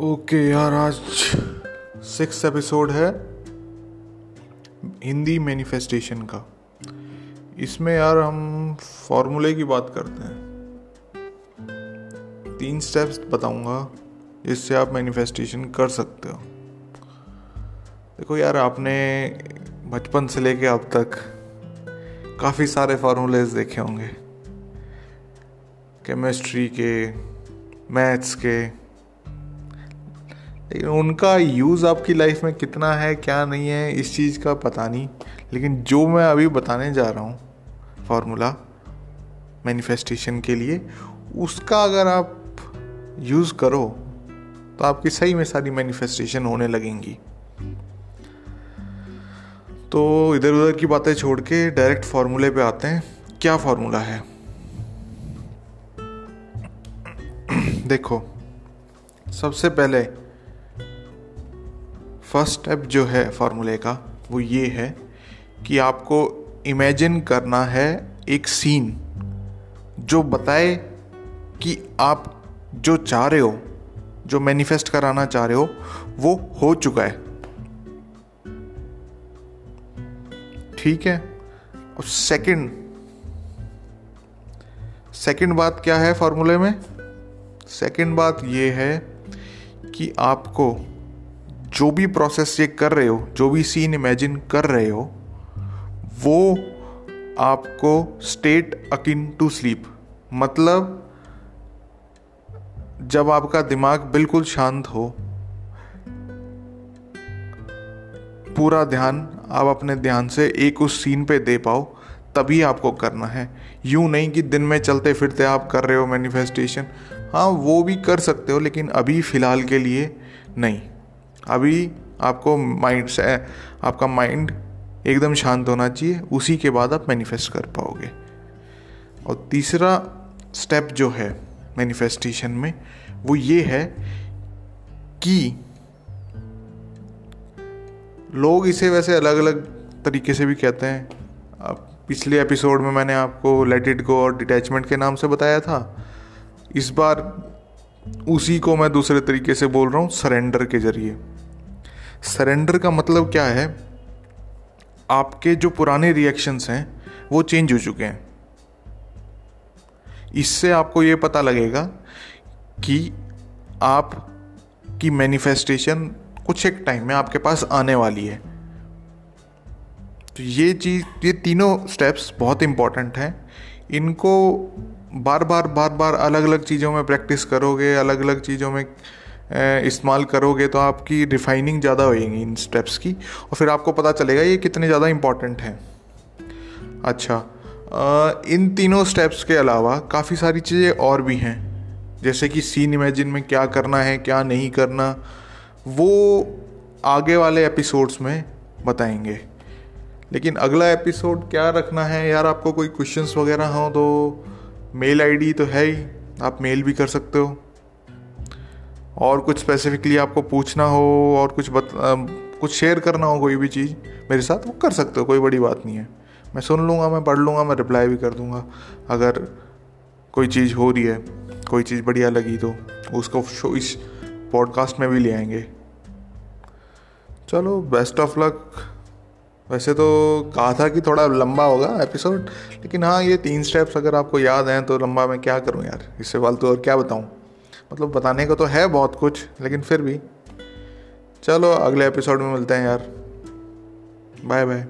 Okay यार, आज six episode है। हिंदी मैनिफेस्टेशन का। इसमें यार हम फॉर्मूले की बात करते हैं। तीन स्टेप्स बताऊँगा जिससे आप मैनिफेस्टेशन कर सकते हो। देखो यार, आपने बचपन से लेके अब तक काफ़ी सारे फार्मूलेज देखे होंगे। केमिस्ट्री के मैथ्स के लेकिन उनका यूज़ आपकी लाइफ में कितना है, क्या नहीं है, इस चीज़ का पता नहीं। लेकिन जो मैं अभी बताने जा रहा हूँ फार्मूला मैनिफेस्टेशन के लिए, उसका अगर आप यूज़ करो तो आपकी सही में सारी मैनिफेस्टेशन होने लगेंगी। तो इधर उधर की बातें छोड़ के डायरेक्ट फार्मूले पे आते हैं। क्या फार्मूला है? देखो, सबसे पहले फ़र्स्ट स्टेप जो है फार्मूले का, वो ये है कि आपको इमेजिन करना है एक सीन जो बताए कि आप जो चाह रहे हो, जो मैनिफेस्ट कराना चाह रहे हो, वो हो चुका है। ठीक है? और सेकंड सेकंड बात क्या है फॉर्मूले में? सेकंड बात ये है कि आपको जो भी प्रोसेस ये कर रहे हो, जो भी सीन इमेजिन कर रहे हो, वो आपको स्टेट अकिन टू स्लीप मतलब जब आपका दिमाग बिल्कुल शांत हो, पूरा ध्यान आप अपने ध्यान से एक उस सीन पे दे पाओ, तभी आपको करना है। यूँ नहीं कि दिन में चलते फिरते आप कर रहे हो मैनिफेस्टेशन हाँ वो भी कर सकते हो, लेकिन अभी फ़िलहाल के लिए नहीं। अभी आपको माइंड से, आपका माइंड एकदम शांत होना चाहिए, उसी के बाद आप मैनिफेस्ट कर पाओगे। और तीसरा स्टेप जो है मैनिफेस्टेशन में, वो ये है कि लोग इसे वैसे अलग अलग तरीके से भी कहते हैं। अब पिछले एपिसोड में मैंने आपको लेट इट गो और डिटैचमेंट के नाम से बताया था। इस बार उसी को मैं दूसरे तरीके से बोल रहा हूँ सरेंडर के ज़रिए। सरेंडर का मतलब क्या है? आपके जो पुराने रिएक्शंस हैं, वो चेंज हो चुके हैं। इससे आपको ये पता लगेगा कि आप, की मैनिफेस्टेशन कुछ एक टाइम में आपके पास आने वाली है। तो ये चीज़, ये तीनों स्टेप्स बहुत इंपॉर्टेंट हैं। इनको बार बार बार बार अलग अलग चीज़ों में प्रैक्टिस करोगे अलग अलग चीज़ों में इस्तेमाल करोगे तो आपकी रिफाइनिंग ज़्यादा होएगी इन स्टेप्स की और फिर आपको पता चलेगा ये कितने ज़्यादा इंपॉर्टेंट हैं। अच्छा इन तीनों स्टेप्स के अलावा काफ़ी सारी चीज़ें और भी हैं, जैसे कि सीन इमेजिन में क्या करना है, क्या नहीं करना, वो आगे वाले एपिसोड्स में बताएँगे। लेकिन अगला एपिसोड क्या रखना है? यार, आपको कोई क्वेश्चंस वगैरह हो तो मेल आईडी तो है ही, आप मेल भी कर सकते हो। और कुछ स्पेसिफिकली आपको पूछना हो और कुछ बत, आ, कुछ शेयर करना हो कोई भी चीज़ मेरे साथ वो कर सकते हो कोई बड़ी बात नहीं है। मैं सुन लूँगा मैं पढ़ लूँगा मैं रिप्लाई भी कर दूँगा। अगर कोई चीज़ हो रही है कोई चीज़ बढ़िया लगी तो उसको शो इस पॉडकास्ट में भी ले आएँगे। चलो बेस्ट ऑफ़ लक वैसे तो कहा था कि थोड़ा लंबा होगा एपिसोड लेकिन हाँ ये तीन स्टेप्स अगर आपको याद हैं तो लंबा मैं क्या करूँ यार? इससे फालतू और क्या बताऊँ? मतलब बताने को तो है बहुत कुछ, लेकिन फिर भी। चलो, अगले एपिसोड में मिलते हैं यार। Bye bye